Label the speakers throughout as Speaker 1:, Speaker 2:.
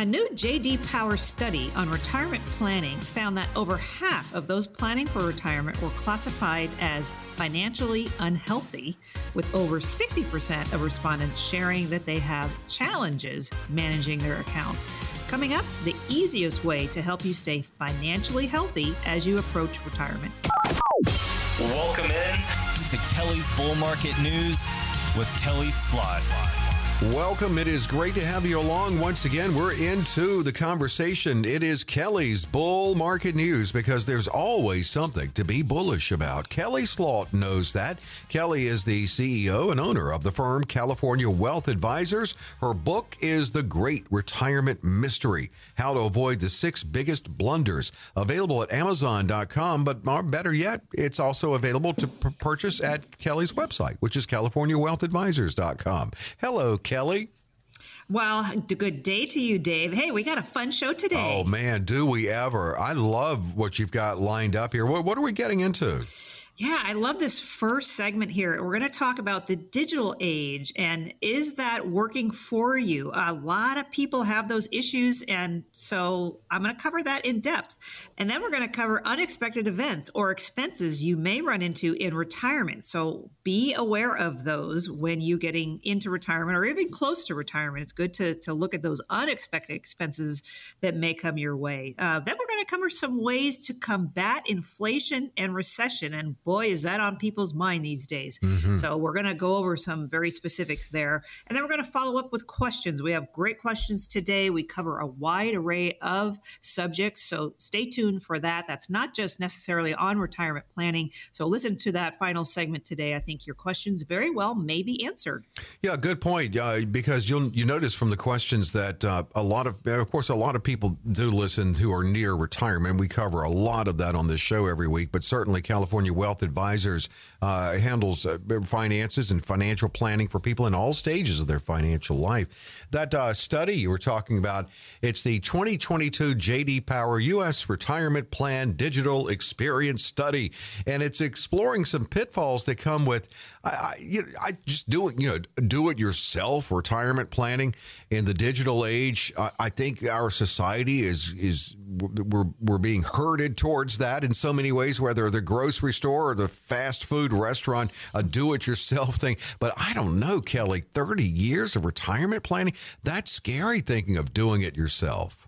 Speaker 1: A new JD Power study on retirement planning found that over half of those planning for retirement were classified as financially unhealthy, with over 60% of respondents sharing that they have challenges managing their accounts. Coming up, the easiest way to help you stay financially healthy as you approach retirement.
Speaker 2: Welcome in
Speaker 3: to Kelly's Bull Market News with Kelly Slaught.
Speaker 4: Welcome. It is great to have you along once again. We're into the conversation. It is Kelly's Bull Market News because there's always something to be bullish about. Kelly Slaught knows that. Kelly is the CEO and owner of the firm California Wealth Advisors. Her book is The Great Retirement Mystery How to Avoid the Six Biggest Blunders. Available at Amazon.com, but better yet, it's also available to purchase at Kelly's website, which is CaliforniaWealthAdvisors.com. Hello, Kelly.
Speaker 1: Well, good day to you, Dave. Hey, we got a fun show today.
Speaker 4: Oh, man, do we ever? I love what you've got lined up here. What, what are we getting into?
Speaker 1: Yeah, I love this first segment here. We're going to talk about the digital age and is that working for you? A lot of people have those issues. And so I'm going to cover that in depth. And then we're going to cover unexpected events or expenses you may run into in retirement. So be aware of those when you're getting into retirement or even close to retirement. It's good to, to look at those unexpected expenses that may come your way. Uh, then we're going to cover some ways to combat inflation and recession. And boy, is that on people's mind these days. Mm-hmm. So we're going to go over some very specifics there. And then we're going to follow up with questions. We have great questions today. We cover a wide array of subjects. So stay tuned for that. That's not just necessarily on retirement planning. So listen to that final segment today. I think your questions very well may be answered.
Speaker 4: Yeah, good point. Uh, because you'll you notice from the questions that uh, a lot of, of course, a lot of people do listen who are near retirement. We cover a lot of that on this show every week, but certainly California Wealth Wealth Advisors uh, handles uh, finances and financial planning for people in all stages of their financial life. That uh, study you were talking about, it's the 2022 JD Power U.S. Retirement Plan Digital Experience Study, and it's exploring some pitfalls that come with I, I, you know, I just do it, you know, do it yourself retirement planning in the digital age. I, I think our society is is we're we're being herded towards that in so many ways, whether the grocery store or the fast food restaurant, a do-it-yourself thing. But I don't know, Kelly. Thirty years of retirement planning, that's scary. Thinking of doing it yourself.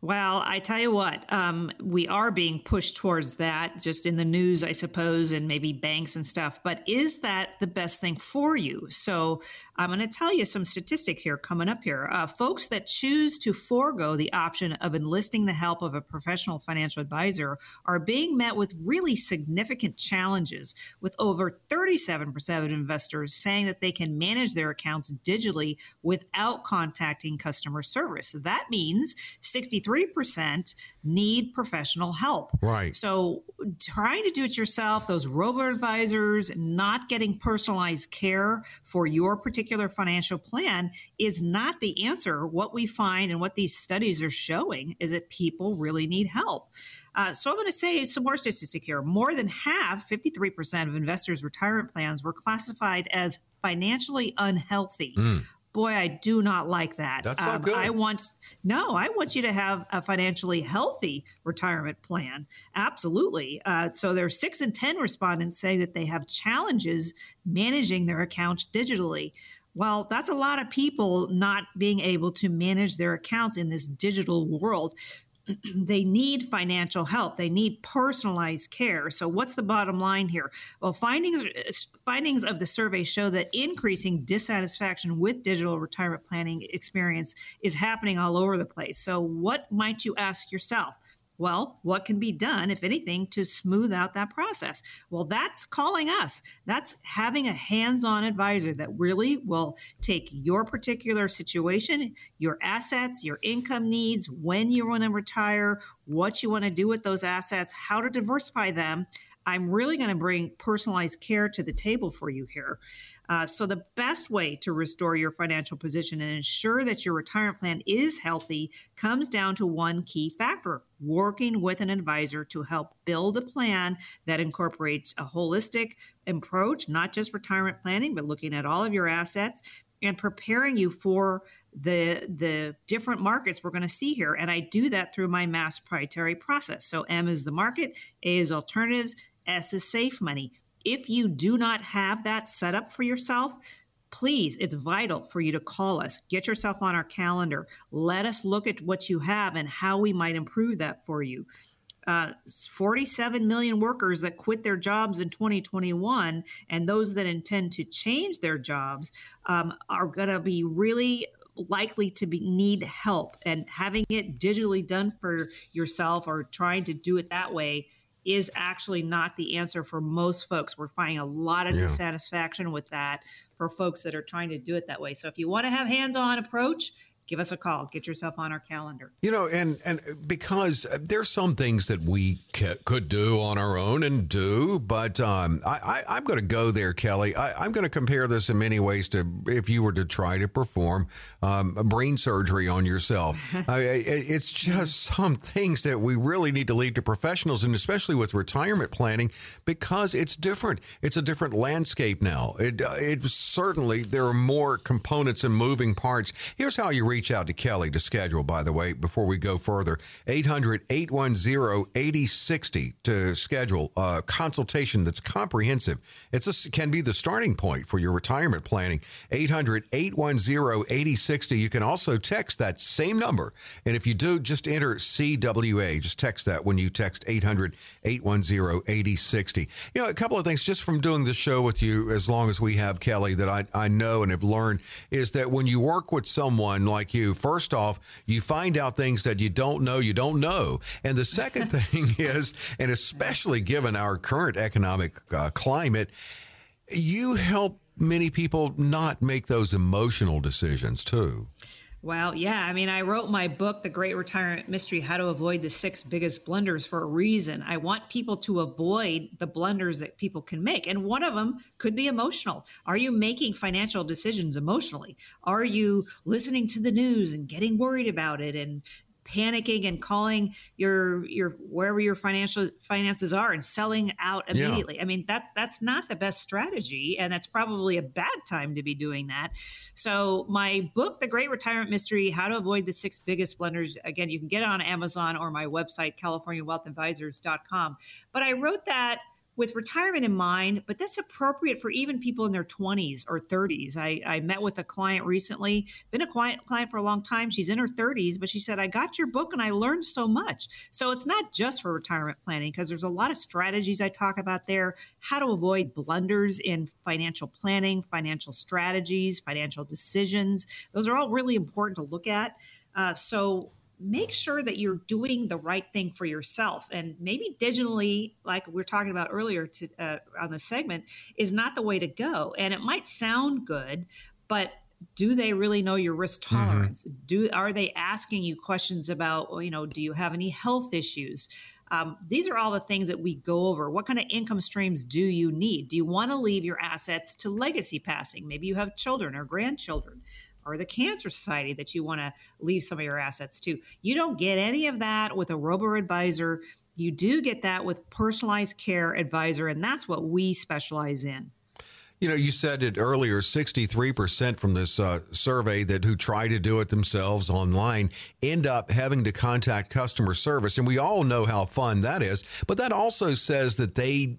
Speaker 1: Well, I tell you what, um, we are being pushed towards that just in the news, I suppose, and maybe banks and stuff. But is that the best thing for you? So I'm going to tell you some statistics here coming up here. Uh, folks that choose to forego the option of enlisting the help of a professional financial advisor are being met with really significant challenges, with over 37% of investors saying that they can manage their accounts digitally without contacting customer service. That means 63 3% need professional help.
Speaker 4: Right.
Speaker 1: So trying to do it yourself, those robo advisors, not getting personalized care for your particular financial plan is not the answer. What we find and what these studies are showing is that people really need help. Uh, so I'm going to say some more statistics here. More than half, 53% of investors' retirement plans were classified as financially unhealthy. Mm boy, I do not like that.
Speaker 4: That's not um, good.
Speaker 1: I want no, I want you to have a financially healthy retirement plan. Absolutely. Uh, so are six and ten respondents say that they have challenges managing their accounts digitally. Well, that's a lot of people not being able to manage their accounts in this digital world. they need financial help. They need personalized care. So, what's the bottom line here? Well, findings findings of the survey show that increasing dissatisfaction with digital retirement planning experience is happening all over the place. So, what might you ask yourself? Well, what can be done, if anything, to smooth out that process? Well, that's calling us. That's having a hands on advisor that really will take your particular situation, your assets, your income needs, when you want to retire, what you want to do with those assets, how to diversify them. I'm really going to bring personalized care to the table for you here. Uh, so, the best way to restore your financial position and ensure that your retirement plan is healthy comes down to one key factor working with an advisor to help build a plan that incorporates a holistic approach, not just retirement planning, but looking at all of your assets and preparing you for the the different markets we're going to see here and i do that through my mass proprietary process so m is the market a is alternatives s is safe money. If you do not have that set up for yourself please it's vital for you to call us. Get yourself on our calendar. Let us look at what you have and how we might improve that for you. Uh, 47 million workers that quit their jobs in 2021 and those that intend to change their jobs um, are going to be really likely to be, need help. And having it digitally done for yourself or trying to do it that way is actually not the answer for most folks. We're finding a lot of yeah. dissatisfaction with that for folks that are trying to do it that way. So if you want to have hands-on approach, give us a call. Get yourself on our calendar.
Speaker 4: You know, and and because there's some things that we could do on our own and do, but um, I, I, am going to go there, Kelly. I, am going to compare this in many ways to if you were to try to perform um, brain surgery on yourself. I, it's just some things that we really need to leave to professionals, and especially with retirement planning, because it's different. It's a different landscape now. It, it certainly there are more components and moving parts. Here's how you read reach out to Kelly to schedule, by the way, before we go further. 800 810 8060 to schedule a consultation that's comprehensive. It can be the starting point for your retirement planning. 800 810 8060. You can also text that same number. And if you do, just enter CWA. Just text that when you text 800 810 8060. You know, a couple of things just from doing this show with you as long as we have, Kelly, that I, I know and have learned is that when you work with someone like like you, first off, you find out things that you don't know you don't know. And the second thing is, and especially given our current economic uh, climate, you help many people not make those emotional decisions too.
Speaker 1: Well, yeah. I mean, I wrote my book, The Great Retirement Mystery How to Avoid the Six Biggest Blunders, for a reason. I want people to avoid the blunders that people can make. And one of them could be emotional. Are you making financial decisions emotionally? Are you listening to the news and getting worried about it and panicking and calling your your wherever your financial finances are and selling out immediately. Yeah. I mean, that's that's not the best strategy, and that's probably a bad time to be doing that. So, my book, The Great Retirement Mystery: How to Avoid the Six Biggest Blunders. Again, you can get it on Amazon or my website, CaliforniaWealthAdvisors.com. But I wrote that with retirement in mind, but that's appropriate for even people in their 20s or 30s. I, I met with a client recently, been a client, client for a long time. She's in her 30s, but she said, I got your book and I learned so much. So it's not just for retirement planning because there's a lot of strategies I talk about there, how to avoid blunders in financial planning, financial strategies, financial decisions. Those are all really important to look at. Uh, so make sure that you're doing the right thing for yourself and maybe digitally like we are talking about earlier to, uh, on the segment is not the way to go and it might sound good but do they really know your risk mm-hmm. tolerance mm-hmm. do are they asking you questions about you know do you have any health issues um, these are all the things that we go over. What kind of income streams do you need? Do you want to leave your assets to legacy passing? Maybe you have children or grandchildren or the Cancer Society that you want to leave some of your assets to. You don't get any of that with a robo advisor. You do get that with personalized care advisor, and that's what we specialize in.
Speaker 4: You know, you said it earlier 63% from this uh, survey that who try to do it themselves online end up having to contact customer service. And we all know how fun that is. But that also says that they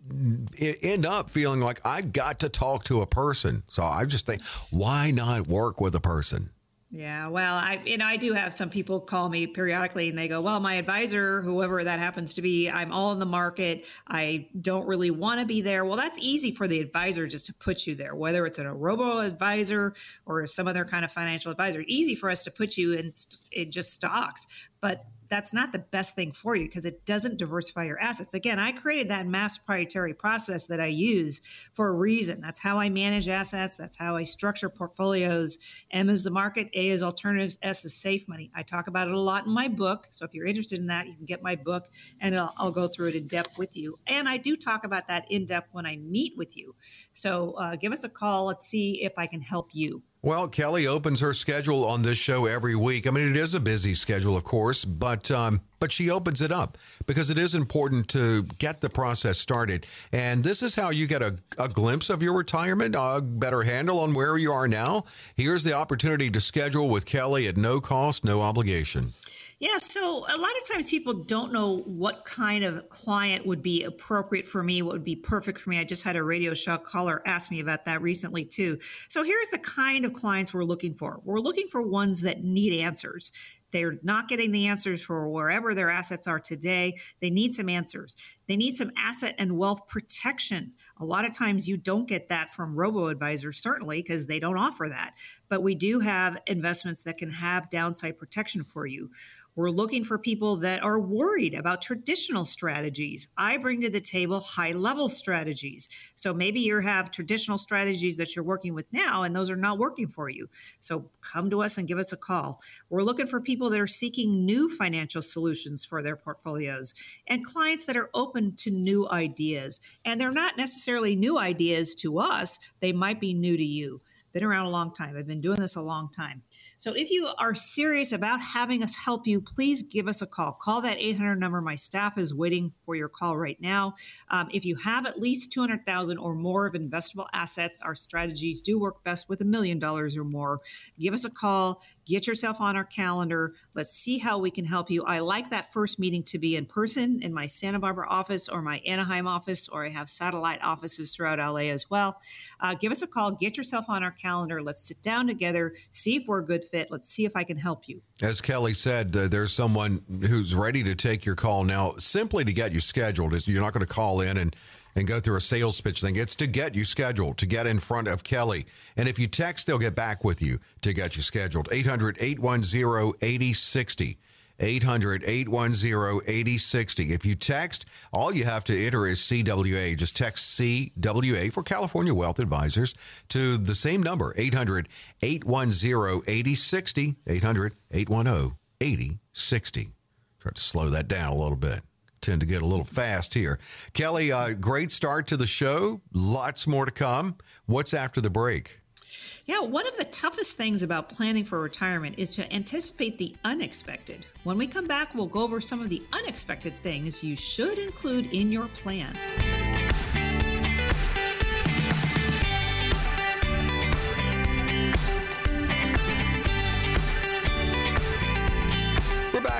Speaker 4: end up feeling like I've got to talk to a person. So I just think, why not work with a person?
Speaker 1: Yeah, well, I you know I do have some people call me periodically and they go, "Well, my advisor, whoever that happens to be, I'm all in the market. I don't really want to be there." Well, that's easy for the advisor just to put you there, whether it's a robo advisor or some other kind of financial advisor. Easy for us to put you in in just stocks, but that's not the best thing for you because it doesn't diversify your assets. Again, I created that mass proprietary process that I use for a reason. That's how I manage assets. That's how I structure portfolios. M is the market, A is alternatives, S is safe money. I talk about it a lot in my book. So if you're interested in that, you can get my book and I'll, I'll go through it in depth with you. And I do talk about that in depth when I meet with you. So uh, give us a call. Let's see if I can help you.
Speaker 4: Well, Kelly opens her schedule on this show every week. I mean, it is a busy schedule, of course, but um, but she opens it up because it is important to get the process started. And this is how you get a, a glimpse of your retirement, a better handle on where you are now. Here's the opportunity to schedule with Kelly at no cost, no obligation.
Speaker 1: Yeah, so a lot of times people don't know what kind of client would be appropriate for me, what would be perfect for me. I just had a radio show caller ask me about that recently too. So here's the kind of clients we're looking for. We're looking for ones that need answers. They're not getting the answers for wherever their assets are today. They need some answers. They need some asset and wealth protection. A lot of times you don't get that from robo advisors, certainly, because they don't offer that. But we do have investments that can have downside protection for you. We're looking for people that are worried about traditional strategies. I bring to the table high level strategies. So maybe you have traditional strategies that you're working with now, and those are not working for you. So come to us and give us a call. We're looking for people that are seeking new financial solutions for their portfolios and clients that are open to new ideas. And they're not necessarily new ideas to us, they might be new to you been around a long time. I've been doing this a long time. So if you are serious about having us help you, please give us a call. Call that 800 number. My staff is waiting for your call right now. Um, if you have at least 200,000 or more of investable assets, our strategies do work best with a million dollars or more. Give us a call. Get yourself on our calendar. Let's see how we can help you. I like that first meeting to be in person in my Santa Barbara office or my Anaheim office, or I have satellite offices throughout LA as well. Uh, give us a call. Get yourself on our calendar. Let's sit down together, see if we're a good fit. Let's see if I can help you.
Speaker 4: As Kelly said, uh, there's someone who's ready to take your call now simply to get you scheduled. You're not going to call in and and go through a sales pitch thing. It's to get you scheduled, to get in front of Kelly. And if you text, they'll get back with you to get you scheduled. 800 810 8060. 800 810 8060. If you text, all you have to enter is CWA. Just text CWA for California Wealth Advisors to the same number, 800 810 8060. 800 810 8060. Try to slow that down a little bit tend to get a little fast here. Kelly, uh, great start to the show. Lots more to come. What's after the break?
Speaker 1: Yeah, one of the toughest things about planning for retirement is to anticipate the unexpected. When we come back, we'll go over some of the unexpected things you should include in your plan.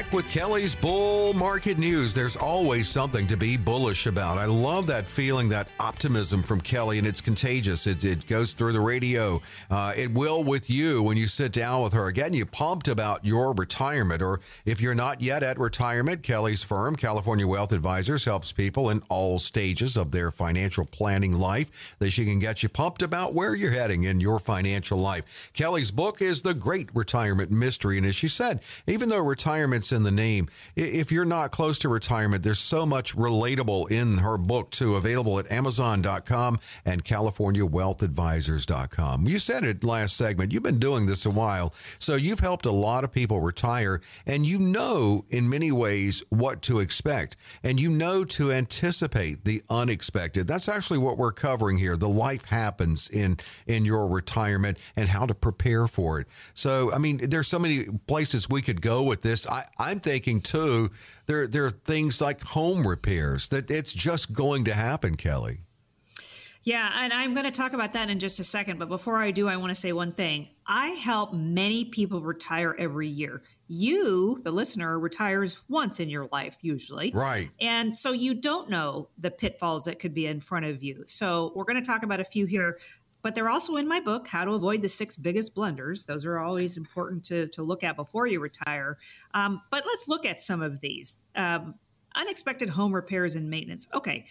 Speaker 4: Back with Kelly's Bull Market News. There's always something to be bullish about. I love that feeling, that optimism from Kelly, and it's contagious. It, it goes through the radio. Uh, it will with you when you sit down with her. Again, you pumped about your retirement, or if you're not yet at retirement, Kelly's firm, California Wealth Advisors, helps people in all stages of their financial planning life. That she can get you pumped about where you're heading in your financial life. Kelly's book is The Great Retirement Mystery, and as she said, even though retirement's in the name. If you're not close to retirement, there's so much relatable in her book, too, available at Amazon.com and CaliforniaWealthAdvisors.com. You said it last segment. You've been doing this a while, so you've helped a lot of people retire, and you know in many ways what to expect, and you know to anticipate the unexpected. That's actually what we're covering here. The life happens in in your retirement and how to prepare for it. So, I mean, there's so many places we could go with this. I, I'm thinking too, there there are things like home repairs that it's just going to happen, Kelly.
Speaker 1: Yeah, and I'm going to talk about that in just a second. But before I do, I want to say one thing. I help many people retire every year. You, the listener, retires once in your life, usually.
Speaker 4: Right.
Speaker 1: And so you don't know the pitfalls that could be in front of you. So we're going to talk about a few here but they're also in my book how to avoid the six biggest blunders. Those are always important to, to look at before you retire. Um, but let's look at some of these. Um, unexpected home repairs and maintenance. Okay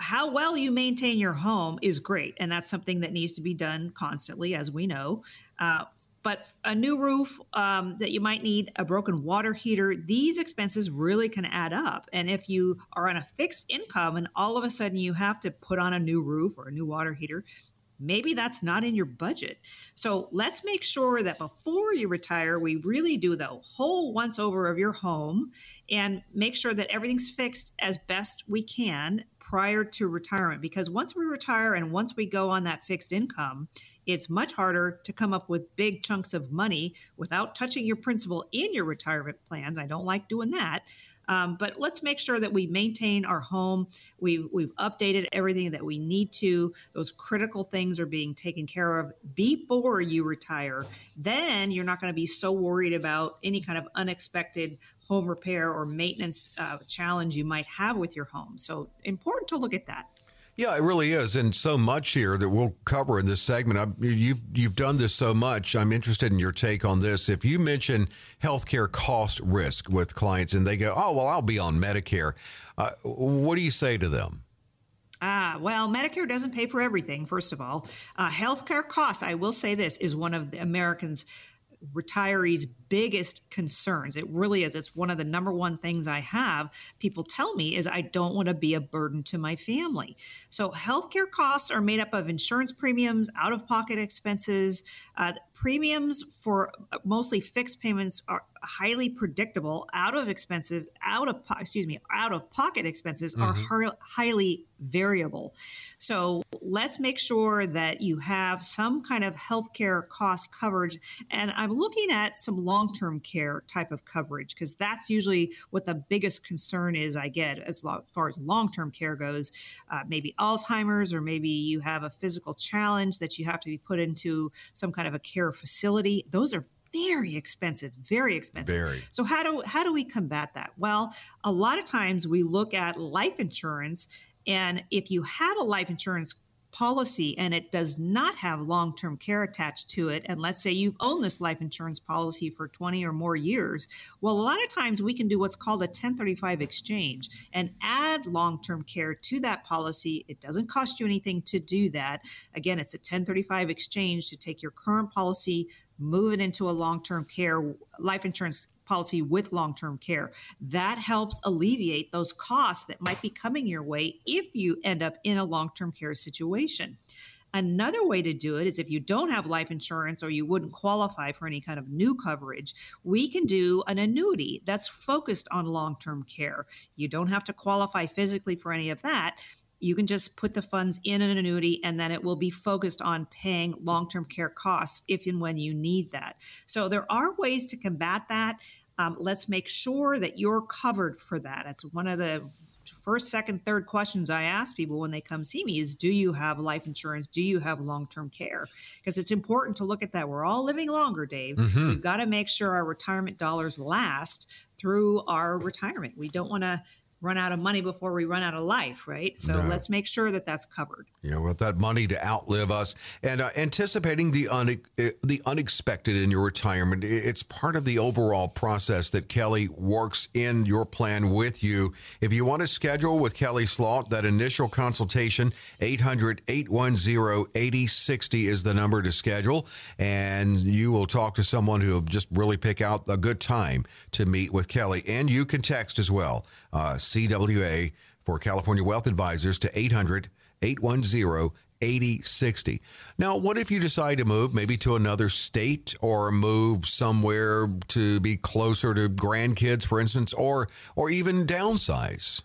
Speaker 1: how well you maintain your home is great and that's something that needs to be done constantly as we know. Uh, but a new roof um, that you might need, a broken water heater, these expenses really can add up. And if you are on a fixed income and all of a sudden you have to put on a new roof or a new water heater, maybe that's not in your budget. So let's make sure that before you retire, we really do the whole once over of your home and make sure that everything's fixed as best we can prior to retirement because once we retire and once we go on that fixed income, it's much harder to come up with big chunks of money without touching your principal in your retirement plans. I don't like doing that. Um, but let's make sure that we maintain our home. We've, we've updated everything that we need to. Those critical things are being taken care of before you retire. Then you're not going to be so worried about any kind of unexpected home repair or maintenance uh, challenge you might have with your home. So important to look at that.
Speaker 4: Yeah, it really is, and so much here that we'll cover in this segment. I, you've you've done this so much. I'm interested in your take on this. If you mention healthcare cost risk with clients, and they go, "Oh, well, I'll be on Medicare," uh, what do you say to them?
Speaker 1: Ah, well, Medicare doesn't pay for everything. First of all, uh, healthcare costs. I will say this is one of the Americans' retirees' biggest concerns. It really is. It's one of the number one things I have people tell me is I don't want to be a burden to my family. So healthcare costs are made up of insurance premiums, out of pocket expenses. Uh, premiums for mostly fixed payments are highly predictable. Out of expensive, out of excuse me, out of pocket expenses mm-hmm. are highly variable. So let's make sure that you have some kind of healthcare cost coverage. And I'm looking at some long long term care type of coverage because that's usually what the biggest concern is I get as far as long term care goes. Uh, maybe Alzheimer's, or maybe you have a physical challenge that you have to be put into some kind of a care facility. Those are very expensive very expensive
Speaker 4: very.
Speaker 1: so how do how do we combat that well a lot of times we look at life insurance and if you have a life insurance policy and it does not have long term care attached to it, and let's say you've owned this life insurance policy for 20 or more years, well, a lot of times we can do what's called a 1035 exchange and add long term care to that policy. It doesn't cost you anything to do that. Again, it's a 1035 exchange to take your current policy, move it into a long term care life insurance policy with long term care. That helps alleviate those costs that might be coming your way if you end up in a long term care situation. Another way to do it is if you don't have life insurance or you wouldn't qualify for any kind of new coverage, we can do an annuity that's focused on long term care. You don't have to qualify physically for any of that. You can just put the funds in an annuity and then it will be focused on paying long term care costs if and when you need that. So there are ways to combat that. Um, let's make sure that you're covered for that. That's one of the first, second, third questions I ask people when they come see me is do you have life insurance? Do you have long term care? Because it's important to look at that. We're all living longer, Dave. Mm-hmm. We've got to make sure our retirement dollars last through our retirement. We don't want to run out of money before we run out of life, right? So no. let's make sure that that's covered.
Speaker 4: You know, with that money to outlive us and uh, anticipating the un- uh, the unexpected in your retirement, it's part of the overall process that Kelly works in your plan with you. If you want to schedule with Kelly Slaught, that initial consultation, 800-810-8060 is the number to schedule and you will talk to someone who will just really pick out a good time to meet with Kelly and you can text as well. Uh, CWA for California Wealth Advisors to 800 810 8060. Now, what if you decide to move maybe to another state or move somewhere to be closer to grandkids, for instance, or or even downsize?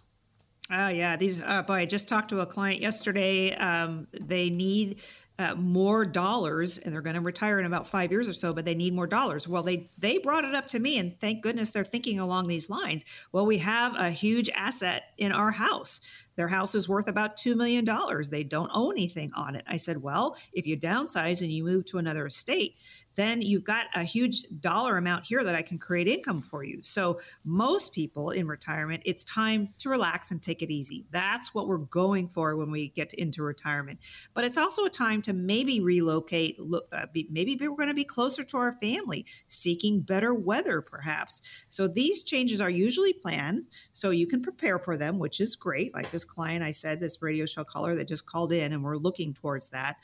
Speaker 1: Oh yeah, these. Uh, boy, I just talked to a client yesterday. Um, they need uh, more dollars and they're going to retire in about five years or so but they need more dollars. Well they they brought it up to me and thank goodness they're thinking along these lines. Well we have a huge asset in our house. Their house is worth about $2 million they don't own anything on it. I said well if you downsize and you move to another state then you've got a huge dollar amount here that I can create income for you. So, most people in retirement, it's time to relax and take it easy. That's what we're going for when we get into retirement. But it's also a time to maybe relocate, look, uh, be, maybe we're going to be closer to our family, seeking better weather perhaps. So, these changes are usually planned so you can prepare for them, which is great. Like this client I said, this radio show caller that just called in, and we're looking towards that.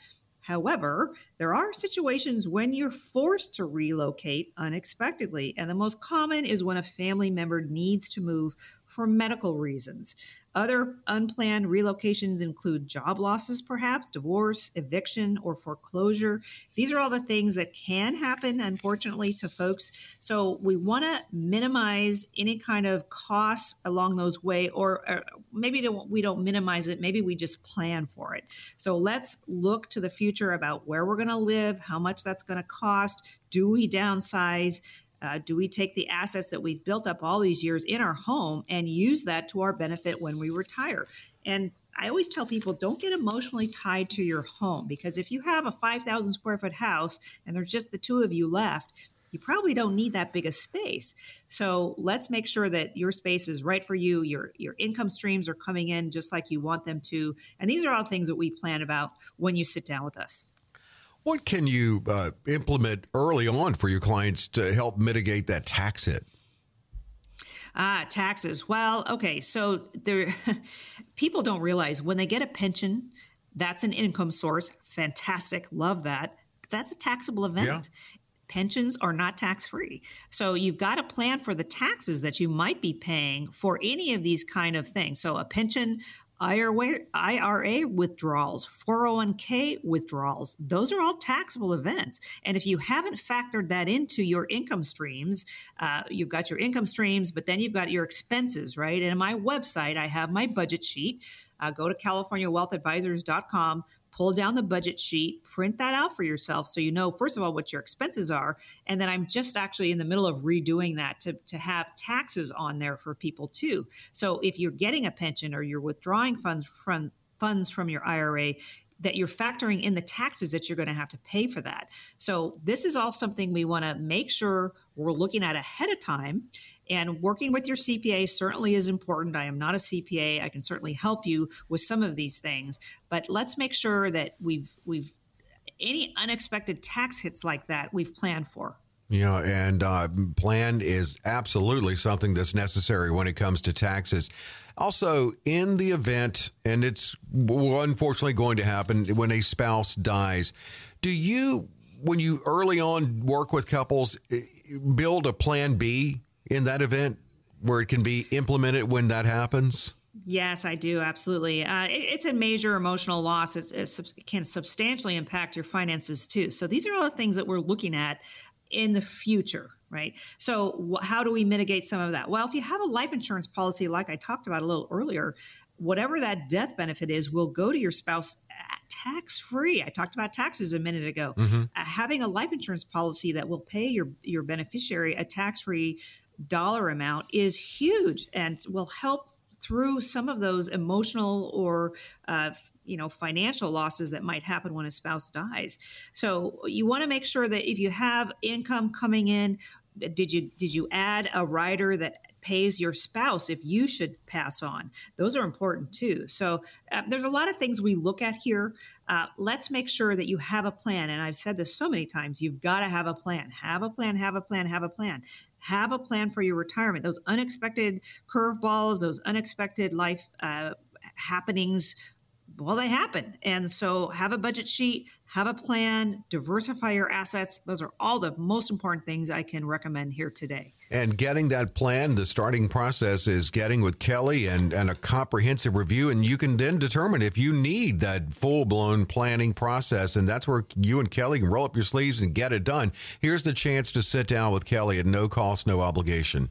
Speaker 1: However, there are situations when you're forced to relocate unexpectedly. And the most common is when a family member needs to move for medical reasons. Other unplanned relocations include job losses, perhaps, divorce, eviction, or foreclosure. These are all the things that can happen, unfortunately, to folks. So we want to minimize any kind of costs along those way, or, or maybe we don't minimize it. Maybe we just plan for it. So let's look to the future about where we're going to live, how much that's going to cost. Do we downsize? Uh, do we take the assets that we've built up all these years in our home and use that to our benefit when we retire? And I always tell people don't get emotionally tied to your home because if you have a 5,000 square foot house and there's just the two of you left, you probably don't need that big a space. So let's make sure that your space is right for you. Your your income streams are coming in just like you want them to. And these are all things that we plan about when you sit down with us.
Speaker 4: What can you uh, implement early on for your clients to help mitigate that tax hit?
Speaker 1: Ah, taxes. Well, okay. So there, people don't realize when they get a pension, that's an income source. Fantastic. Love that. But that's a taxable event. Yeah. Pensions are not tax free. So you've got to plan for the taxes that you might be paying for any of these kind of things. So a pension IRA withdrawals, 401k withdrawals, those are all taxable events. And if you haven't factored that into your income streams, uh, you've got your income streams, but then you've got your expenses, right? And on my website, I have my budget sheet. Uh, go to CaliforniaWealthAdvisors.com pull down the budget sheet, print that out for yourself so you know, first of all, what your expenses are. And then I'm just actually in the middle of redoing that to, to have taxes on there for people too. So if you're getting a pension or you're withdrawing funds from funds from your IRA, that you're factoring in the taxes that you're going to have to pay for that. So this is all something we want to make sure we're looking at ahead of time. And working with your CPA certainly is important. I am not a CPA. I can certainly help you with some of these things, but let's make sure that we've we've any unexpected tax hits like that we've planned for.
Speaker 4: Yeah, and uh, plan is absolutely something that's necessary when it comes to taxes. Also, in the event, and it's unfortunately going to happen when a spouse dies, do you, when you early on work with couples, build a plan B in that event where it can be implemented when that happens?
Speaker 1: Yes, I do. Absolutely. Uh, it, it's a major emotional loss. It's, it can substantially impact your finances too. So these are all the things that we're looking at in the future, right? So, wh- how do we mitigate some of that? Well, if you have a life insurance policy, like I talked about a little earlier, whatever that death benefit is will go to your spouse tax free. I talked about taxes a minute ago. Mm-hmm. Uh, having a life insurance policy that will pay your your beneficiary a tax free dollar amount is huge and will help through some of those emotional or uh, you know financial losses that might happen when a spouse dies so you want to make sure that if you have income coming in did you did you add a rider that pays your spouse if you should pass on. Those are important too. So uh, there's a lot of things we look at here. Uh, let's make sure that you have a plan. And I've said this so many times you've got to have a plan. Have a plan, have a plan, have a plan. Have a plan for your retirement. Those unexpected curveballs, those unexpected life uh, happenings well, they happen. And so have a budget sheet, have a plan, diversify your assets. Those are all the most important things I can recommend here today.
Speaker 4: And getting that plan, the starting process is getting with Kelly and, and a comprehensive review. And you can then determine if you need that full blown planning process. And that's where you and Kelly can roll up your sleeves and get it done. Here's the chance to sit down with Kelly at no cost, no obligation.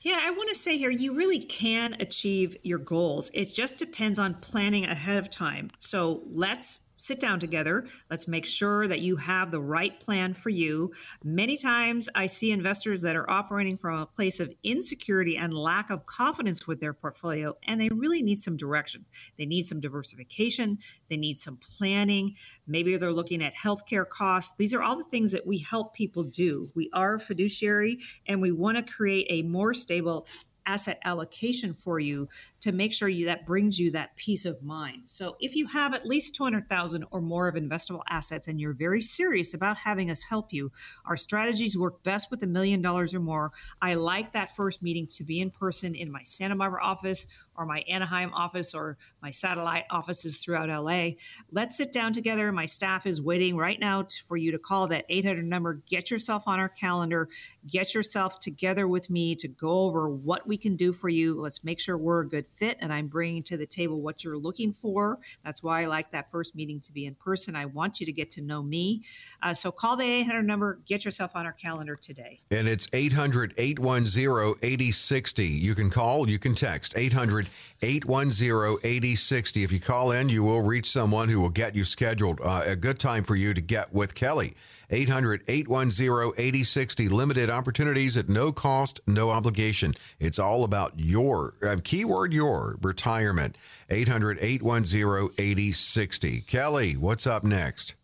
Speaker 1: Yeah, I want to say here, you really can achieve your goals. It just depends on planning ahead of time. So let's sit down together. Let's make sure that you have the right plan for you. Many times I see investors that are operating from a place of insecurity and lack of confidence with their portfolio, and they really need some direction. They need some diversification, they need some planning. Maybe they're looking at healthcare costs. These are all the things that we help people do. We are fiduciary and we want to create a more stable asset allocation for you to make sure you that brings you that peace of mind. So if you have at least 200,000 or more of investable assets and you're very serious about having us help you, our strategies work best with a million dollars or more. I like that first meeting to be in person in my Santa Barbara office or my Anaheim office or my satellite offices throughout LA. Let's sit down together. My staff is waiting right now for you to call that 800 number. Get yourself on our calendar. Get yourself together with me to go over what we can do for you. Let's make sure we're a good fit and I'm bringing to the table what you're looking for. That's why I like that first meeting to be in person. I want you to get to know me. Uh, so call the 800 number, get yourself on our calendar today.
Speaker 4: And it's 800 810 8060. You can call, you can text 800 810 8060. If you call in, you will reach someone who will get you scheduled. Uh, a good time for you to get with Kelly. 800 810 8060. Limited opportunities at no cost, no obligation. It's all about your, uh, keyword your, retirement. 800 810 8060. Kelly, what's up next?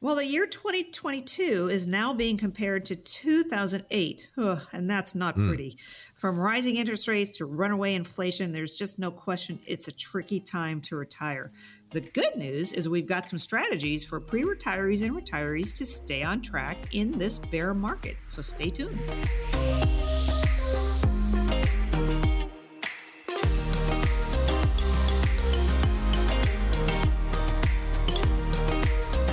Speaker 1: Well, the year 2022 is now being compared to 2008, Ugh, and that's not mm. From rising interest rates to runaway inflation, there's just no question it's a tricky time to retire. The good news is we've got some strategies for pre retirees and retirees to stay on track in this bear market. So stay tuned.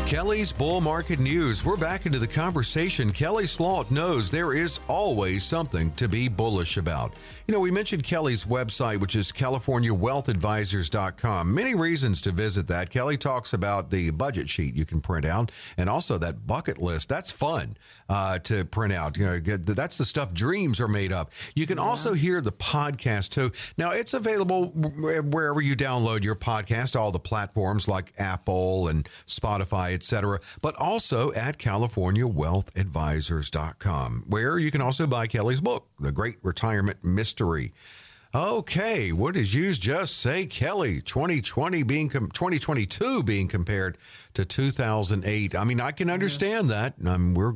Speaker 4: Kelly's Bull Market News. We're back into the conversation. Kelly Slaught knows there is always something to be bullish about. You know, we mentioned Kelly's website, which is CaliforniaWealthAdvisors.com. Many reasons to visit that. Kelly talks about the budget sheet you can print out and also that bucket list. That's fun uh, to print out. You know, that's the stuff dreams are made up. You can yeah. also hear the podcast too. Now, it's available wherever you download your podcast, all the platforms like Apple and Spotify etc., but also at CaliforniaWealthAdvisors.com, where you can also buy Kelly's book, The Great Retirement Mystery. Okay, what did you just say, Kelly? 2020 being com- 2022 being compared to 2008. I mean, I can understand yeah. that. Um, we're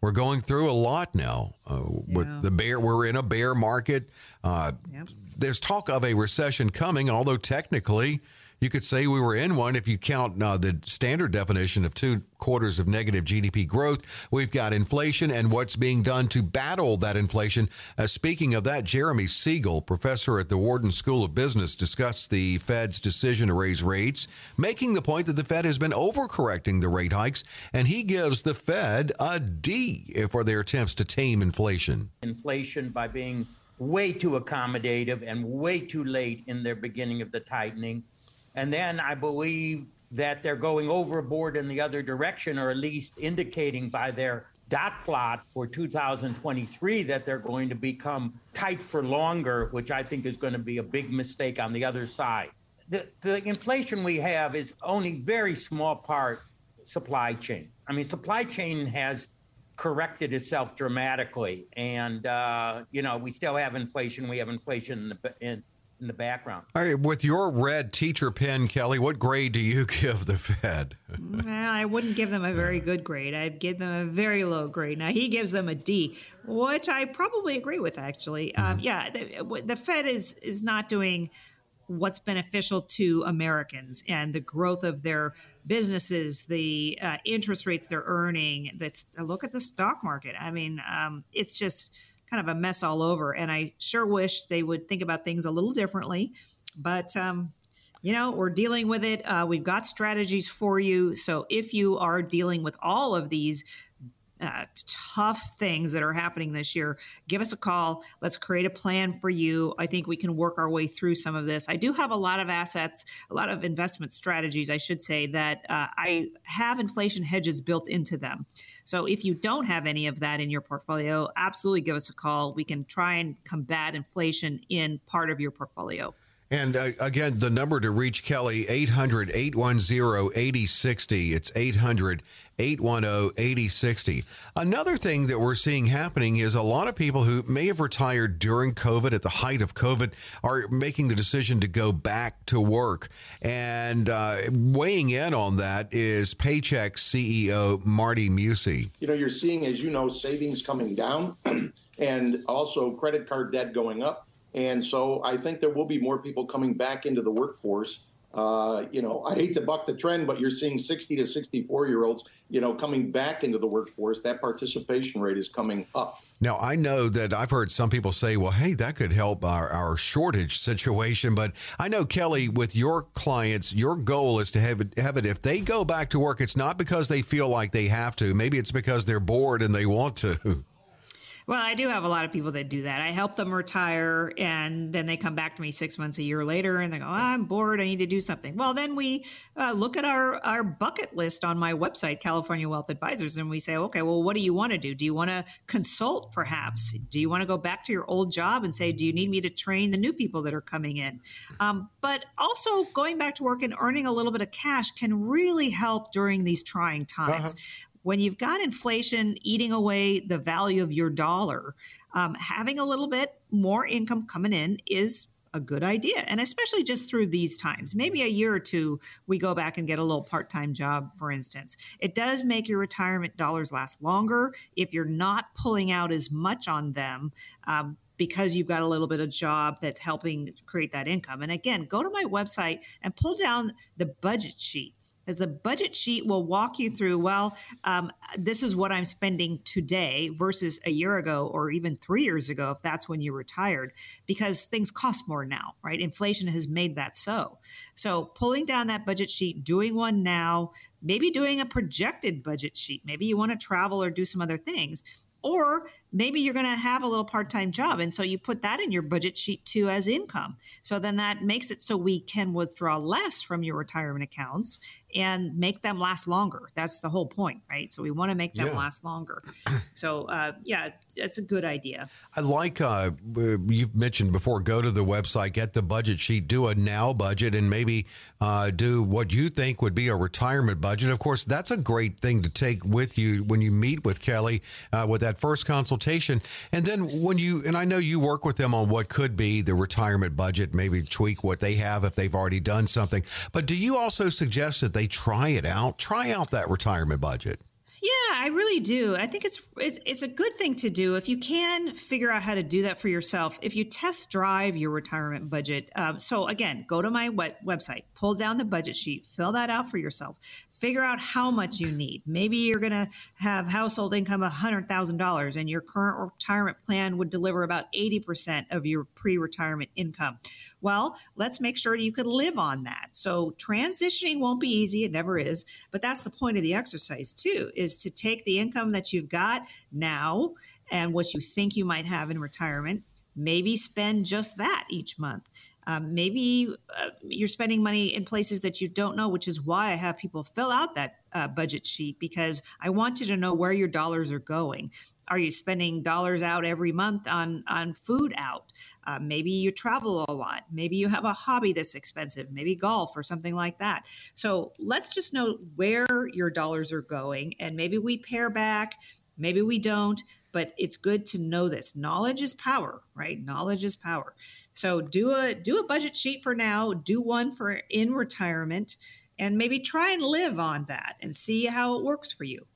Speaker 4: we're going through a lot now uh, yeah. with the bear. We're in a bear market. Uh, yep. There's talk of a recession coming, although technically you could say we were in one if you count uh, the standard definition of two quarters of negative GDP growth. We've got inflation and what's being done to battle that inflation. Uh, speaking of that, Jeremy Siegel, professor at the Wharton School of Business, discussed the Fed's decision to raise rates, making the point that the Fed has been overcorrecting the rate hikes, and he gives the Fed a D for their attempts to tame inflation.
Speaker 5: Inflation by being way too accommodative and way too late in their beginning of the tightening and then I believe that they're going overboard in the other direction, or at least indicating by their dot plot for 2023 that they're going to become tight for longer, which I think is going to be a big mistake on the other side. The, the inflation we have is only very small part supply chain. I mean, supply chain has corrected itself dramatically, and uh, you know we still have inflation. We have inflation in the in, in the background.
Speaker 4: All right, with your red teacher pen, Kelly, what grade do you give the Fed?
Speaker 1: well, I wouldn't give them a very good grade. I'd give them a very low grade. Now he gives them a D, which I probably agree with. Actually, um, mm-hmm. um, yeah, the, the Fed is is not doing what's beneficial to Americans and the growth of their businesses, the uh, interest rates they're earning. That's look at the stock market. I mean, um, it's just kind of a mess all over. And I sure wish they would think about things a little differently. But, um, you know, we're dealing with it. Uh, we've got strategies for you. So if you are dealing with all of these uh, tough things that are happening this year, give us a call. Let's create a plan for you. I think we can work our way through some of this. I do have a lot of assets, a lot of investment strategies, I should say, that uh, I have inflation hedges built into them. So if you don't have any of that in your portfolio, absolutely give us a call. We can try and combat inflation in part of your portfolio.
Speaker 4: And uh, again, the number to reach Kelly, 800 810 8060. It's 800 810 8060. Another thing that we're seeing happening is a lot of people who may have retired during COVID, at the height of COVID, are making the decision to go back to work. And uh, weighing in on that is Paychex CEO Marty Mucci.
Speaker 6: You know, you're seeing, as you know, savings coming down and also credit card debt going up and so I think there will be more people coming back into the workforce. Uh, you know, I hate to buck the trend, but you're seeing 60 to 64 year olds, you know, coming back into the workforce. That participation rate is coming up.
Speaker 4: Now, I know that I've heard some people say, well, hey, that could help our, our shortage situation. But I know, Kelly, with your clients, your goal is to have it, have it if they go back to work, it's not because they feel like they have to. Maybe it's because they're bored and they want to.
Speaker 1: Well, I do have a lot of people that do that. I help them retire and then they come back to me six months, a year later and they go, oh, I'm bored. I need to do something. Well, then we uh, look at our, our bucket list on my website, California Wealth Advisors, and we say, okay, well, what do you want to do? Do you want to consult perhaps? Do you want to go back to your old job and say, do you need me to train the new people that are coming in? Um, but also going back to work and earning a little bit of cash can really help during these trying times. Uh-huh when you've got inflation eating away the value of your dollar, um, having a little bit more income coming in is a good idea. And especially just through these times, maybe a year or two, we go back and get a little part time job, for instance. It does make your retirement dollars last longer if you're not pulling out as much on them. Um, because you've got a little bit of job that's helping create that income. And again, go to my website and pull down the budget sheet as the budget sheet will walk you through well um, this is what i'm spending today versus a year ago or even three years ago if that's when you retired because things cost more now right? Inflation has made that so. So pulling down that budget sheet doing one now maybe doing a projected budget sheet. Maybe you want to travel or do some other things or maybe you're going to have a little part-time job. And so you put that in your budget sheet too as income. So then that makes it so we can withdraw less from your retirement accounts and make them last longer. That's the whole point right? So we want to make them yeah. last longer. So uh, yeah that's a good idea.
Speaker 4: I like uh, you've mentioned before go to the website get the budget sheet do a now budget and maybe uh, do what you think would be a retirement budget. Of course that's a great thing to take with you when you meet with kelley uh, with that first consultation consultation. And then when you, and I know you work with them on what could be the retirement budget, maybe tweak what they have if they've already done something. But do you also suggest that they try it out? Try out that retirement budget.
Speaker 1: Yeah, I really do. I think it's, it's it's a good thing to do if you can figure out how to do that for yourself. If you test drive your retirement budget, um, so again, go to my web- website, pull down the budget sheet, fill that out for yourself figure out how much you need. Maybe you're going to have household income $100,000 and your current retirement plan would deliver about 80% of your pre retirement income. Well, let's make sure you can live on that. So transitioning won't be easy. It never is. But that's the point of the exercise, too, is to take the income that you've got now and what you think you might have in retirement maybe spend just that each month. Um, maybe uh, you're spending money in places that you don't know, which is why I have people fill out that uh, budget sheet because I want you to know where your dollars are going. Are you spending dollars out every month on on food out? Uh, maybe you travel a lot. Maybe you have a hobby that's expensive. Maybe golf or something like that. So let's just know where your dollars are going, and maybe we pare back. Maybe we don't but it's good to know this knowledge is power right knowledge is power so do a do a budget sheet for now do one for in retirement and maybe try and live on that and see how it works for you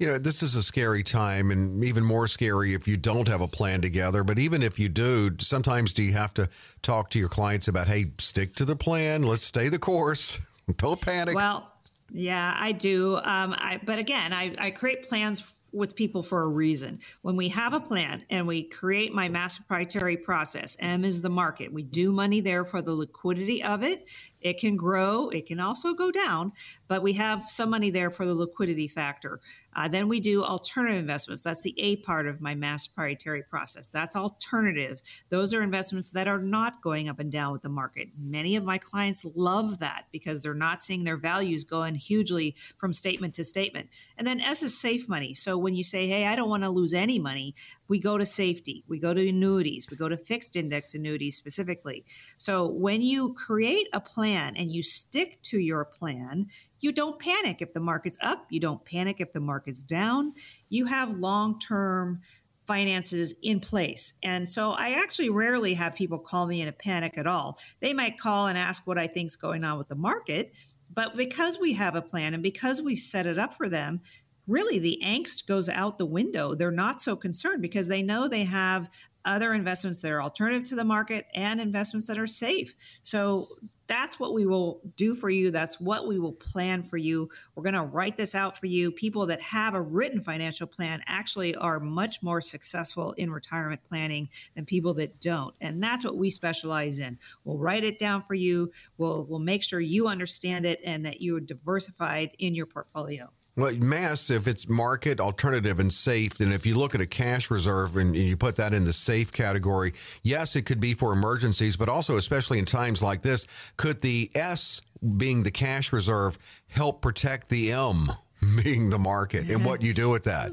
Speaker 4: you know, this is a scary time and even more scary if you don't have a plan together. But even if you do, sometimes do you have to talk to your clients about, hey, stick to the plan, let's stay the course, don't panic?
Speaker 1: Well, yeah, I do. Um, I, but again, I, I create plans with people for a reason. When we have a plan and we create my mass proprietary process, M is the market. We do money there for the liquidity of it it can grow, it can also go down, but we have some money there for the liquidity factor. Uh, then we do alternative investments. That's the A part of my mass proprietary process. That's alternatives. Those are investments that are not going up and down with the market. Many of my clients love that because they're not seeing their values going hugely from statement to statement. And then S is safe money. So when you say, hey, I don't want to lose any money, we go to safety, we go to annuities, we go to fixed index annuities specifically. So when you create a plan and you stick to your plan, you don't panic if the market's up, you don't panic if the market's down. You have long term finances in place. And so I actually rarely have people call me in a panic at all. They might call and ask what I think's going on with the market, but because we have a plan and because we've set it up for them, really the angst goes out the window. They're not so concerned because they know they have other investments that are alternative to the market and investments that are safe. So that's what we will do for you. That's what we will plan for you. We're going to write this out for you. People that have a written financial plan actually are much more successful in retirement planning than people that don't. And that's what we specialize in. We'll write it down for you. We'll, we'll make sure you understand it and that you are diversified in your portfolio.
Speaker 4: Well, mass, if it's market, alternative, and safe, then if you look at a cash reserve and you put that in the safe category, yes, it could be for emergencies, but also, especially in times like this, could the S being the cash reserve help protect the M being the market and what you do with that?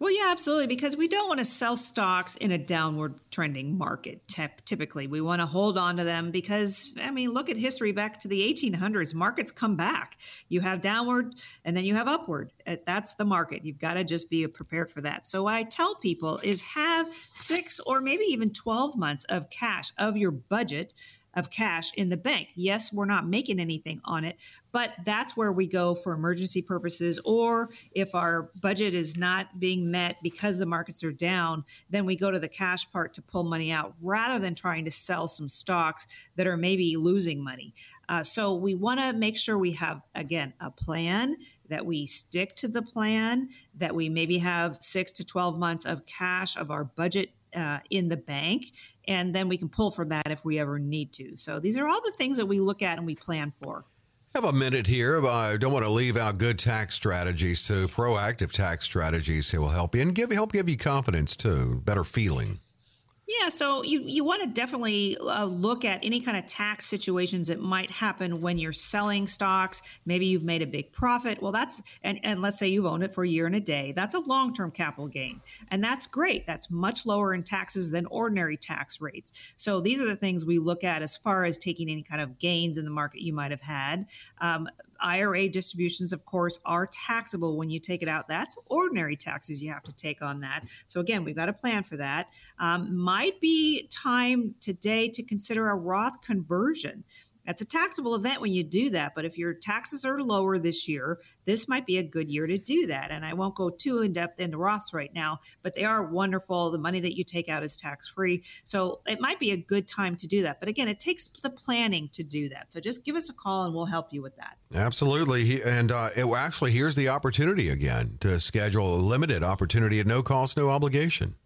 Speaker 1: Well, yeah, absolutely, because we don't want to sell stocks in a downward trending market. Typically, we want to hold on to them because, I mean, look at history back to the 1800s. Markets come back. You have downward and then you have upward. Uh, that's the market. You've got to just be prepared for that. So, what I tell people is have six or maybe even 12 months of cash of your budget of cash in the bank. Yes, we're not making anything on it, but that's where we go for emergency purposes. Or if our budget is not being met because the markets are down, then we go to the cash part to pull money out rather than trying to sell some stocks that are maybe losing money. Uh, so we want to make sure we have, again, a plan that we stick to the plan, that we maybe have six to 12 months of cash of our budget uh, in the bank, and then we can pull from that if we ever need to. So these are all the things that we look at and we plan for.
Speaker 4: Have a minute here. I don't want to leave out good tax strategies too. Proactive tax strategies that will help you and give help give you confidence too, better feeling.
Speaker 1: Yeah, so you, you want to definitely uh, look at any kind of tax situations that might happen when you're selling stocks. Maybe you've made a big profit. Well, that's, and, and let's say you've owned it for a year and a day. That's a long term capital gain. And that's great. That's much lower in taxes than ordinary tax rates. So these are the things we look at as far as taking any kind of gains in the market you might have had. Um, IRA distributions, of course, are taxable when you take it out. That's ordinary taxes you have to take on that. So, again, we've got a plan for that. Um, might be time today to consider a Roth conversion. That's a taxable event when you do that. But if your taxes are lower this year, this might be a good year to do that. And I won't go too in depth into Roths right now, but they are wonderful. The money that you take out is tax free. So it might be a good time to do that. But again, it takes the planning to do that. So just give us a call and we'll help you with that.
Speaker 4: Absolutely. And uh, it, actually, here's the opportunity again to schedule a limited opportunity at no cost, no obligation.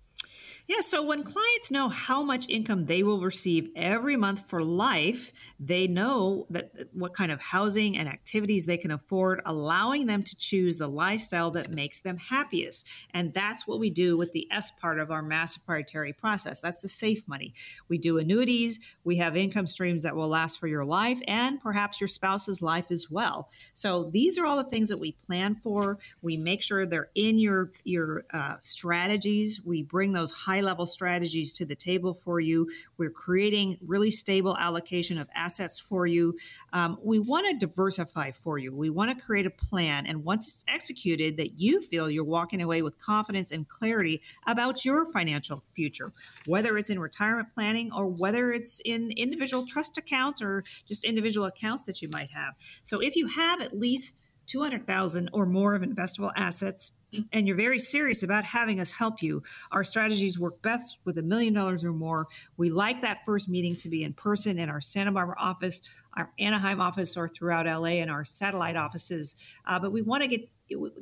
Speaker 1: Yeah, so when clients know how much income they will receive every month for life, they know that what kind of housing and activities they can afford, allowing them to choose the lifestyle that makes them happiest. And that's what we do with the S part of our mass proprietary process. That's the safe money. We do annuities, we have income streams that will last for your life and perhaps your spouse's life as well. So these are all the things that we plan for. We make sure they're in your your uh, strategies. We bring those high high level strategies to the table for you. We're creating really stable allocation of assets for you. Um, we want to diversify for you. We want to create a plan. And once it's executed, that you feel you're walking away with confidence and clarity about your financial future, whether it's in retirement planning or whether it's in individual trust accounts or just individual accounts that you might have. So if you have at least 200,000 or more of investable assets and you're very serious about having us help you, our strategies work best with a million dollars or more. We like that first meeting to be in person in our Santa Barbara office, our Anaheim office, or throughout LA and our satellite offices. Uh, but we want to get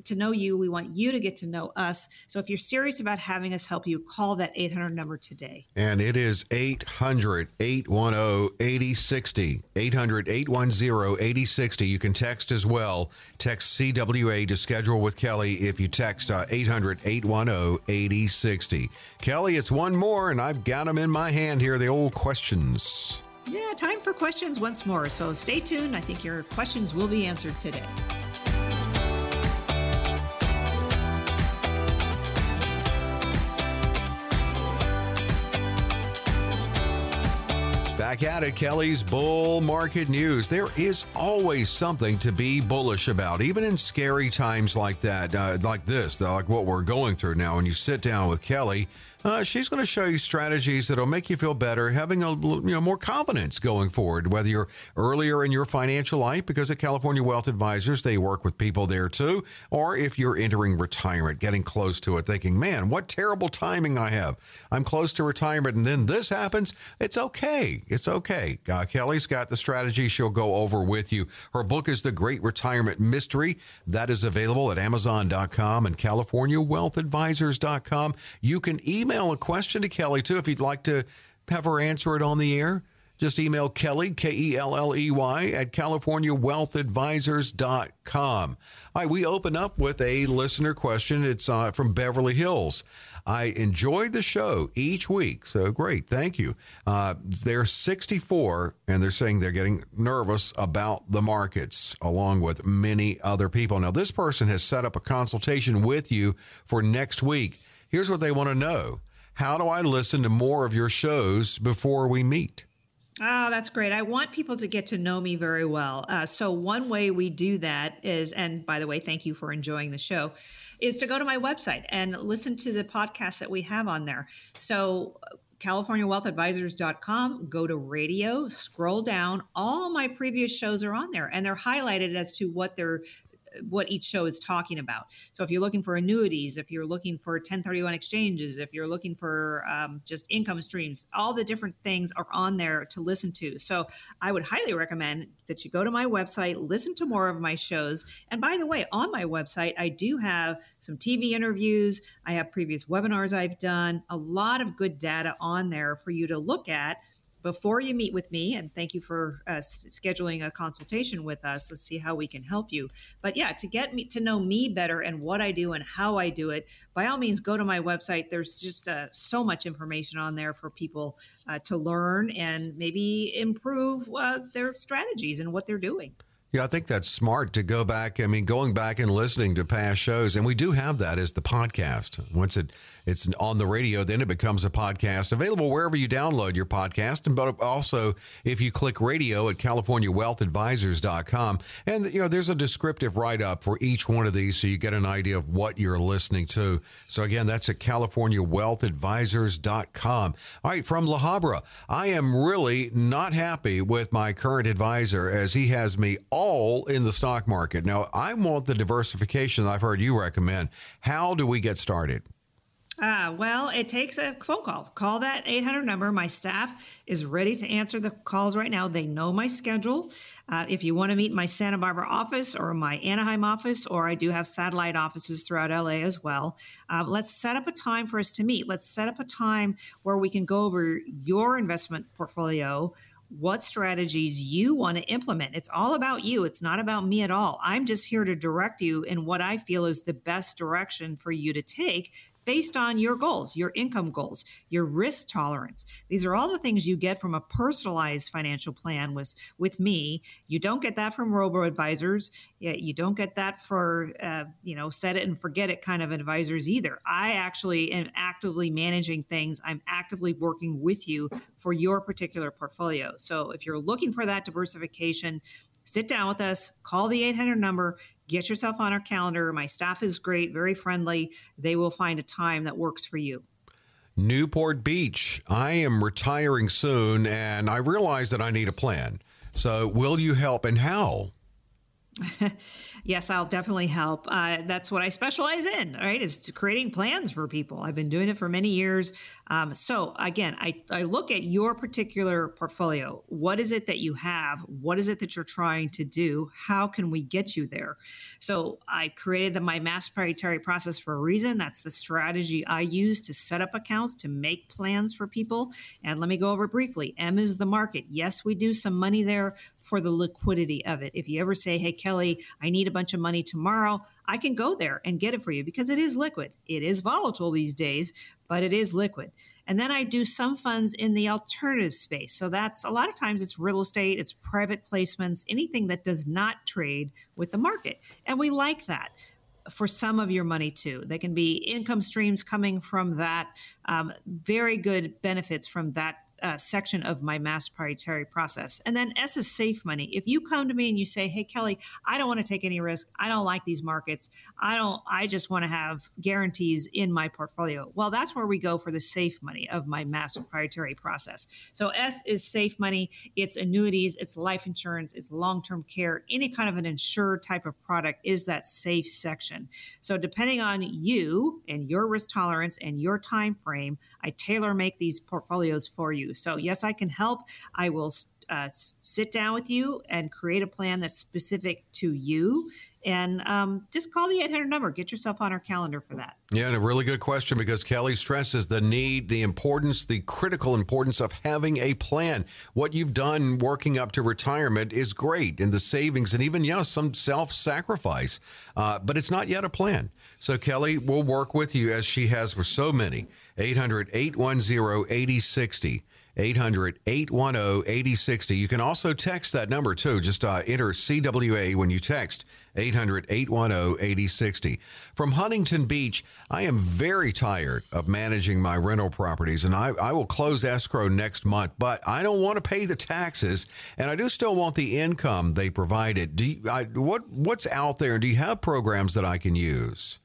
Speaker 1: to know you. We want you to get to know us. So if you're serious about having us help you, call that 800 number today.
Speaker 4: And it is 800 810 8060. 800 810 8060. You can text as well. Text CWA to schedule with Kelley if you text uh, 800 810 8060. Kelley, it's one more, and I've got them in my hand here the old questions.
Speaker 1: Yeah, time for questions once more. So stay tuned. I think your questions will be answered today.
Speaker 4: Back at it, Kelley's Bull Market News. There is always something to be bullish about, even in scary times like that, uh, like this, like what we're going through now. When you sit down with Kelley, uh, she's going to show you strategies that'll make you feel better, having a you know more confidence going forward. Whether you're earlier in your financial life, because at California Wealth Advisors they work with people there too, or if you're entering retirement, getting close to it, thinking, "Man, what terrible timing I have! I'm close to retirement, and then this happens." It's okay. It's okay. Uh, Kelley's got the strategy she'll go over with you. Her book is The Great Retirement Mystery. That is available at Amazon.com and CaliforniaWealthAdvisors.com. You can email email a question to Kelley too if you'd like to have her answer it on the air. Just email Kelley, K E L L E Y, at CaliforniaWealthAdvisors.com. All right, we open up with a listener question. It's uh, from Beverly Hills. I enjoy the show each week. So great. Thank you. Uh, they're 64 and they're saying they're getting nervous about the markets, along with many other people. Now, this person has set up a consultation with you for next week. Here's what they want to know How do I listen to more of your shows before we meet?
Speaker 1: Oh, that's great. I want people to get to know me very well. Uh, so, one way we do that is, and by the way, thank you for enjoying the show, is to go to my website and listen to the podcasts that we have on there. So, CaliforniaWealthAdvisors.com, go to radio, scroll down. All my previous shows are on there and they're highlighted as to what they're what each show is talking about. So if you're looking for annuities, if you're looking for 1031 exchanges, if you're looking for um, just income streams, all the different things are on there to listen to. So I would highly recommend that you go to my website, listen to more of my shows. And by the way, on my website, I do have some TV interviews. I have previous webinars I've done, a lot of good data on there for you to look at before you meet with me, and thank you for uh, scheduling a consultation with us. Let's see how we can help you. But yeah, to get me to know me better and what I do and how I do it, by all means, go to my website. There's just uh, so much information on there for people uh, to learn and maybe improve uh, their strategies and what they're doing.
Speaker 4: Yeah, I think that's smart to go back. I mean, going back and listening to past shows, and we do have that as the podcast. Once it it's on the radio, then it becomes a podcast available wherever you download your podcast. And but also if you click radio at CaliforniaWealthAdvisors.com, and you know there's a descriptive write up for each one of these, so you get an idea of what you're listening to. So again, that's at CaliforniaWealthAdvisors.com. All right, from La Habra, I am really not happy with my current advisor as he has me all in the stock market. Now I want the diversification I've heard you recommend. How do we get started?
Speaker 1: Ah, well, it takes a phone call. Call that 800 number. My staff is ready to answer the calls right now. They know my schedule. Uh, if you want to meet my Santa Barbara office or my Anaheim office, or I do have satellite offices throughout LA as well, uh, let's set up a time for us to meet. Let's set up a time where we can go over your investment portfolio what strategies you want to implement. It's all about you. It's not about me at all. I'm just here to direct you in what I feel is the best direction for you to take based on your goals, your income goals, your risk tolerance. These are all the things you get from a personalized financial plan with, with me. You don't get that from robo advisors. You don't get that for, uh, you know, set it and forget it kind of advisors either. I actually am actively managing things. I'm actively working with you for your particular portfolio. So if you're looking for that diversification, sit down with us, call the 800 number, get yourself on our calendar. My staff is great, very friendly. They will find a time that works for you.
Speaker 4: Newport Beach. I am retiring soon and I realize that I need a plan. So, will you help and how?
Speaker 1: yes, I'll definitely help. Uh, that's what I specialize in, right? Is creating plans for people. I've been doing it for many years. Um, so again, I, I look at your particular portfolio. What is it that you have? What is it that you're trying to do? How can we get you there? So I created the, my mass proprietary process for a reason. That's the strategy I use to set up accounts, to make plans for people. And let me go over briefly. M is the market. Yes, we do some money there for the liquidity of it. If you ever say, hey, Kelley, I need a bunch of money tomorrow, I can go there and get it for you because it is liquid. It is volatile these days, but it is liquid. And then I do some funds in the alternative space. So that's a lot of times it's real estate, it's private placements, anything that does not trade with the market. And we like that for some of your money too. They can be income streams coming from that, um, very good benefits from that uh, section of my mass proprietary process. And then S is safe money. If you come to me and you say, "Hey Kelley, I don't want to take any risk. I don't like these markets. I don't. I just want to have guarantees in my portfolio." Well, that's where we go for the safe money of my mass proprietary process. So S is safe money. It's annuities. It's life insurance. It's long-term care. Any kind of an insured type of product is that safe section. So depending on you and your risk tolerance and your time frame, I tailor make these portfolios for you. So, yes, I can help. I will uh, sit down with you and create a plan that's specific to you and um, just call the 800 number. Get yourself on our calendar for that.
Speaker 4: Yeah, and a really good question because Kelley stresses the need, the importance, the critical importance of having a plan. What you've done working up to retirement is great, and the savings, and even, yes, some self sacrifice, uh, but it's not yet a plan. So, Kelley will work with you as she has with so many. 800 810 8060. 800 810 8060. You can also text that number too. Just uh, enter CWA when you text 800 810 8060. From Huntington Beach, I am very tired of managing my rental properties and I, I will close escrow next month, but I don't want to pay the taxes and I do still want the income they provided. Do you, I, what, what's out there? And do you have programs that I can use?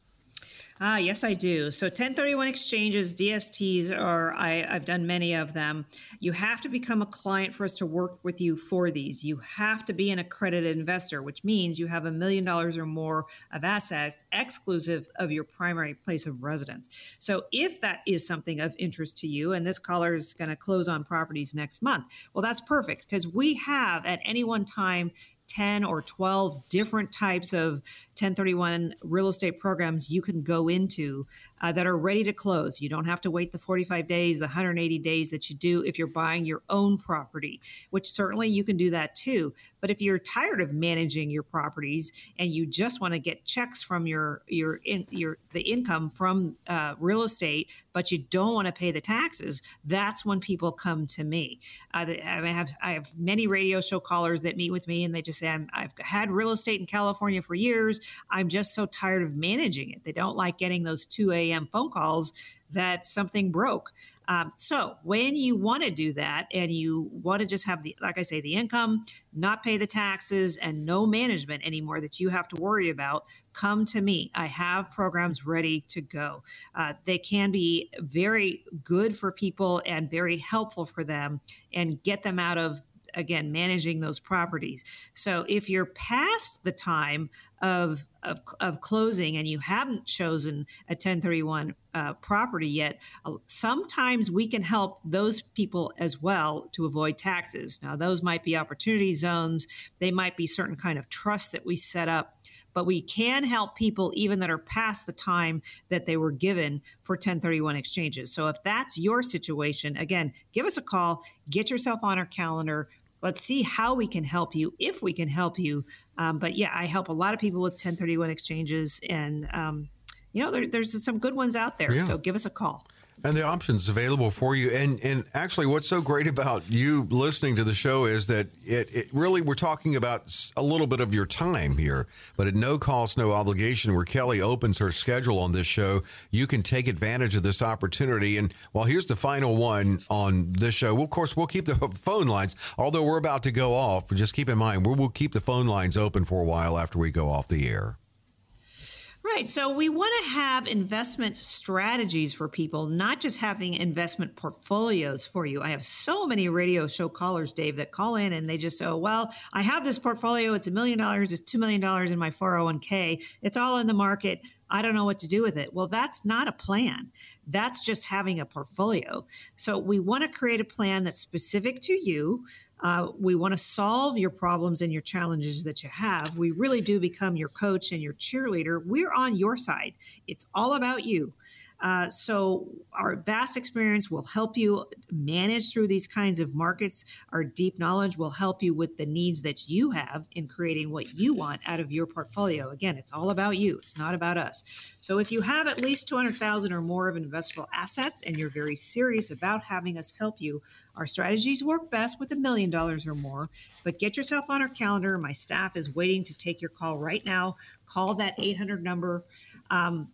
Speaker 1: Ah, yes, I do. So 1031 exchanges, DSTs, are I, I've done many of them. You have to become a client for us to work with you for these. You have to be an accredited investor, which means you have a million dollars or more of assets exclusive of your primary place of residence. So if that is something of interest to you, and this caller is going to close on properties next month, well, that's perfect because we have at any one time 10 or 12 different types of 1031 real estate programs you can go into uh, that are ready to close. You don't have to wait the 45 days, the 180 days that you do if you're buying your own property, which certainly you can do that too. But if you're tired of managing your properties and you just want to get checks from your your in, your the income from uh, real estate, but you don't want to pay the taxes, that's when people come to me. Uh, I have I have many radio show callers that meet with me and they just say i have had real estate in California for years. I'm just so tired of managing it. They don't like getting those 2 a.m. phone calls that something broke. Um, so when you want to do that and you want to just have the, like I say, the income, not pay the taxes, and no management anymore that you have to worry about, come to me. I have programs ready to go. Uh, they can be very good for people and very helpful for them and get them out of again managing those properties so if you're past the time of of, of closing and you haven't chosen a 1031 uh, property yet sometimes we can help those people as well to avoid taxes now those might be opportunity zones they might be certain kind of trusts that we set up but we can help people even that are past the time that they were given for 1031 exchanges. So if that's your situation, again, give us a call, get yourself on our calendar. Let's see how we can help you, if we can help you. Um, but yeah, I help a lot of people with 1031 exchanges, and um, you know, there, there's some good ones out there. Yeah. So give us a call
Speaker 4: and the options available for you. And and actually, what's so great about you listening to the show is that it, it really we're talking about a little bit of your time here, but at no cost, no obligation. Where Kelley opens her schedule on this show, you can take advantage of this opportunity. And well, here's the final one on this show. Well, of course, we'll keep the phone lines, although we're about to go off. Just keep in mind, we'll keep the phone lines open for a while after we go off the air.
Speaker 1: Right. So we want to have investment strategies for people, not just having investment portfolios for you. I have so many radio show callers, Dave, that call in and they just say, oh, well, I have this portfolio. It's a million dollars. It's $2 million in my 401k. It's all in the market. I don't know what to do with it. Well, that's not a plan. That's just having a portfolio. So we want to create a plan that's specific to you uh, we want to solve your problems and your challenges that you have. We really do become your coach and your cheerleader. We're on your side. It's all about you. Uh, so, our vast experience will help you manage through these kinds of markets. Our deep knowledge will help you with the needs that you have in creating what you want out of your portfolio. Again, it's all about you, it's not about us. So, if you have at least 200,000 or more of investable assets and you're very serious about having us help you, our strategies work best with a million dollars or more. But get yourself on our calendar. My staff is waiting to take your call right now. Call that 800 number. Um,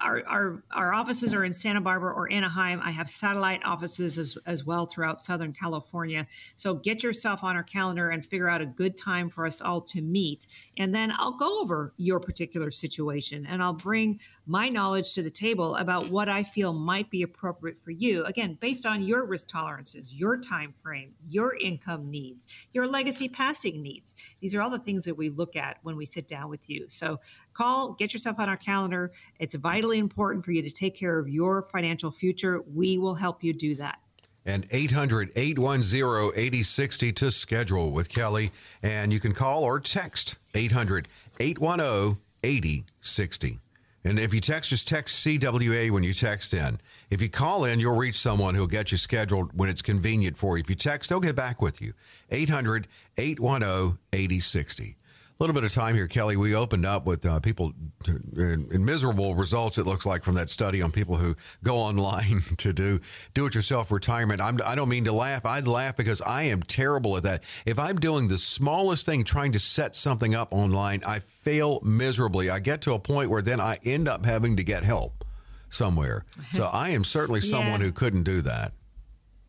Speaker 1: our, our, our offices are in Santa Barbara or Anaheim. I have satellite offices as, as well throughout Southern California. So get yourself on our calendar and figure out a good time for us all to meet. And then I'll go over your particular situation and I'll bring my knowledge to the table about what I feel might be appropriate for you. Again, based on your risk tolerances, your time frame, your income needs, your legacy passing needs. These are all the things that we look at when we sit down with you. So call, get yourself on our calendar. It's vitally important for you to take care of your financial future. We will help you do that.
Speaker 4: and 800 810 8060 to schedule with Kelley. And you can call or text 800 810 8060. And if you text, just text CWA when you text in. If you call in, you'll reach someone who'll get you scheduled when it's convenient for you. If you text, they'll get back with you. 800 810 8060 a little bit of time here, Kelley. We opened up with uh, people in, in, miserable results. It looks like from that study on people who go online to do do-it-yourself retirement. I'm, I do not mean to laugh. I laugh because I am terrible at that. If I'm doing the smallest thing, trying to set something up online, I fail miserably. I get to a point where then I end up having to get help somewhere. So I am certainly someone yeah. who couldn't do that.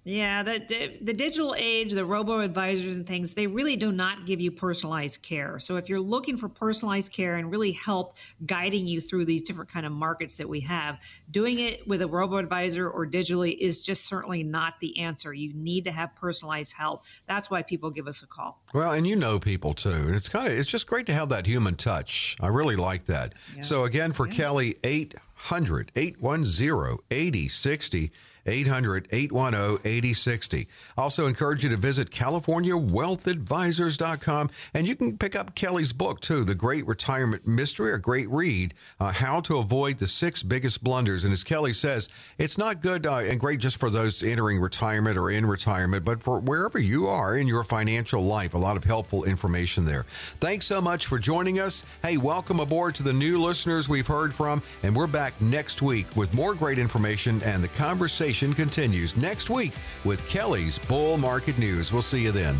Speaker 1: Yeah, the, the, the digital age, the robo advisors and things, they really do not give you personalized care. So if you're looking for personalized care and really help guiding you through these different kind of markets that we have, doing it with a robo advisor or digitally is just certainly not the answer. You need to have personalized help. That's why people give us a call.
Speaker 4: Well, and you know people too. And it's kind of it's just great to have that human touch. I really like that. Yeah. So again for yeah. Kelley 800 810 8060 800 810 8060. Also, encourage you to visit CaliforniaWealthAdvisors.com and you can pick up Kelley's book too, The Great Retirement Mystery, a great read, uh, How to Avoid the Six Biggest Blunders. And as Kelley says, it's not good uh, and great just for those entering retirement or in retirement, but for wherever you are in your financial life. A lot of helpful information there. Thanks so much for joining us. Hey, welcome aboard to the new listeners we've heard from, and we're back next week with more great information and the conversation conversation continues next week with Kelley's Bull Market News. We'll see you then.